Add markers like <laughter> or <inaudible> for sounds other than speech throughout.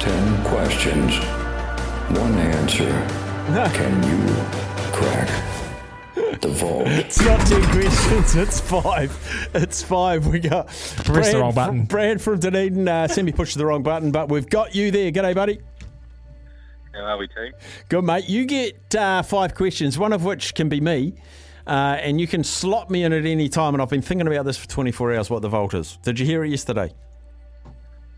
10 questions, one answer. <laughs> Can you crack the vault? It's not 10 questions, it's five. It's five. We got Press the wrong button. Brad from Dunedin uh, sent me push the wrong button, but we've got you there. G'day, buddy. How are we, team? Good, mate. You get uh, five questions, one of which can be me. Uh, and you can slot me in at any time. And I've been thinking about this for 24 hours what the vault is. Did you hear it yesterday?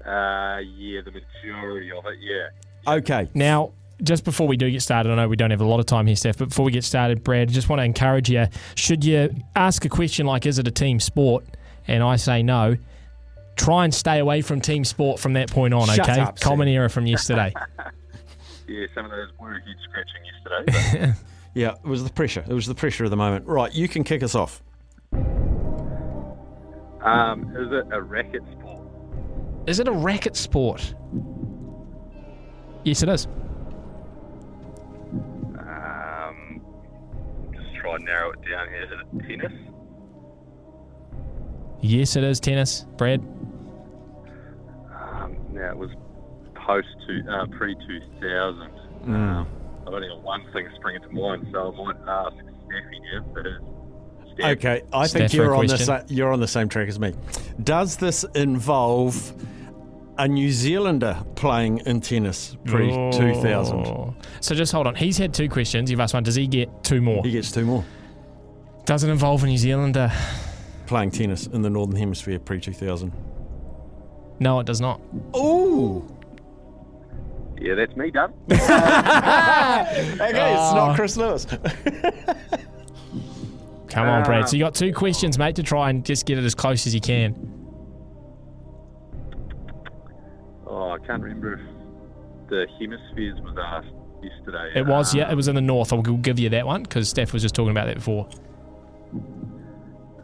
Uh, yeah, the majority of it, yeah. Okay. Now, just before we do get started, I know we don't have a lot of time here, Steph, but before we get started, Brad, I just want to encourage you. Should you ask a question like, is it a team sport? And I say no, try and stay away from team sport from that point on, Shut okay? up, Common Sam. error from yesterday. <laughs> Yeah, some of those were head scratching yesterday. <laughs> Yeah, it was the pressure. It was the pressure of the moment. Right, you can kick us off. Um, is it a racket sport? Is it a racket sport? Yes, it is. Um, just try and narrow it down here. Is it tennis? Yes, it is tennis. Brad? Um, now, it was post to, uh, pre 2000. Hmm. Um, I've only got one thing springing to mind, so I might ask Steffi now if it is. Steph. Okay, I Steph think for you're on the sa- you're on the same track as me. Does this involve a New Zealander playing in tennis pre 2000? Oh. So just hold on. He's had two questions. You've asked one. Does he get two more? He gets two more. Does it involve a New Zealander? Playing tennis in the Northern Hemisphere pre 2000. No, it does not. Oh. Yeah, that's me done. <laughs> Okay, it's not Chris Lewis. Come on, Brad. Ah. So you got two questions, mate, to try and just get it as close as you can. Oh, I can't remember if the hemispheres was asked yesterday. It was, yeah, Um, it was in the north. I'll give you that one because Steph was just talking about that before.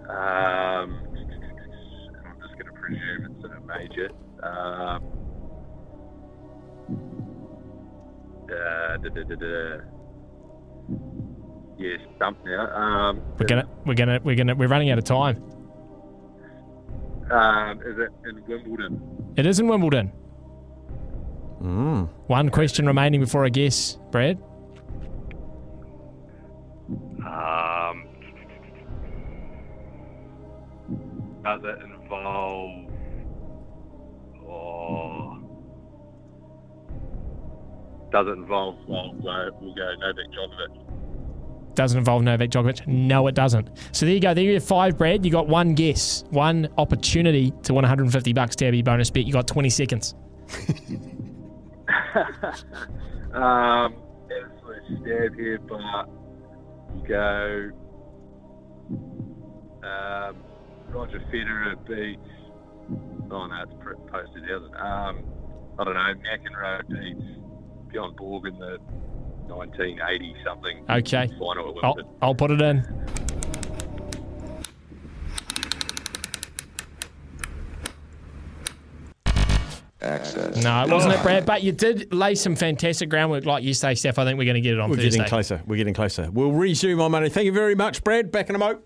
Um, I'm just going to presume it's in a major. Um, uh, da, da, da, da. Yeah, stumped now. Um, We're gonna, we're gonna, we're gonna, we're running out of time. um, is it in Wimbledon? It is in Wimbledon. Mm. One question remaining before I guess, Brad. Um, does it involve? Oh, does it involve? Well, we'll we'll go Novak Djokovic. Doesn't involve Novak Djokovic. No, it doesn't. So there you go. There you have five, Brad. You got one guess, one opportunity to win 150 bucks Tabby bonus bet. You got 20 seconds. <laughs> <laughs> Um, absolute stab here, but go. Um, Roger Federer beats. Oh no, it's post 2000. Um, I don't know. McEnroe beats Bjorn Borg in the 1980 something Okay. final I'll, I'll put it in. Access. No, it wasn't it, oh. Brad. But you did lay some fantastic groundwork, like you say, Steph. I think we're going to get it on We're Thursday. getting closer. We're getting closer. We'll resume on Monday. Thank you very much, Brad. Back in a mo.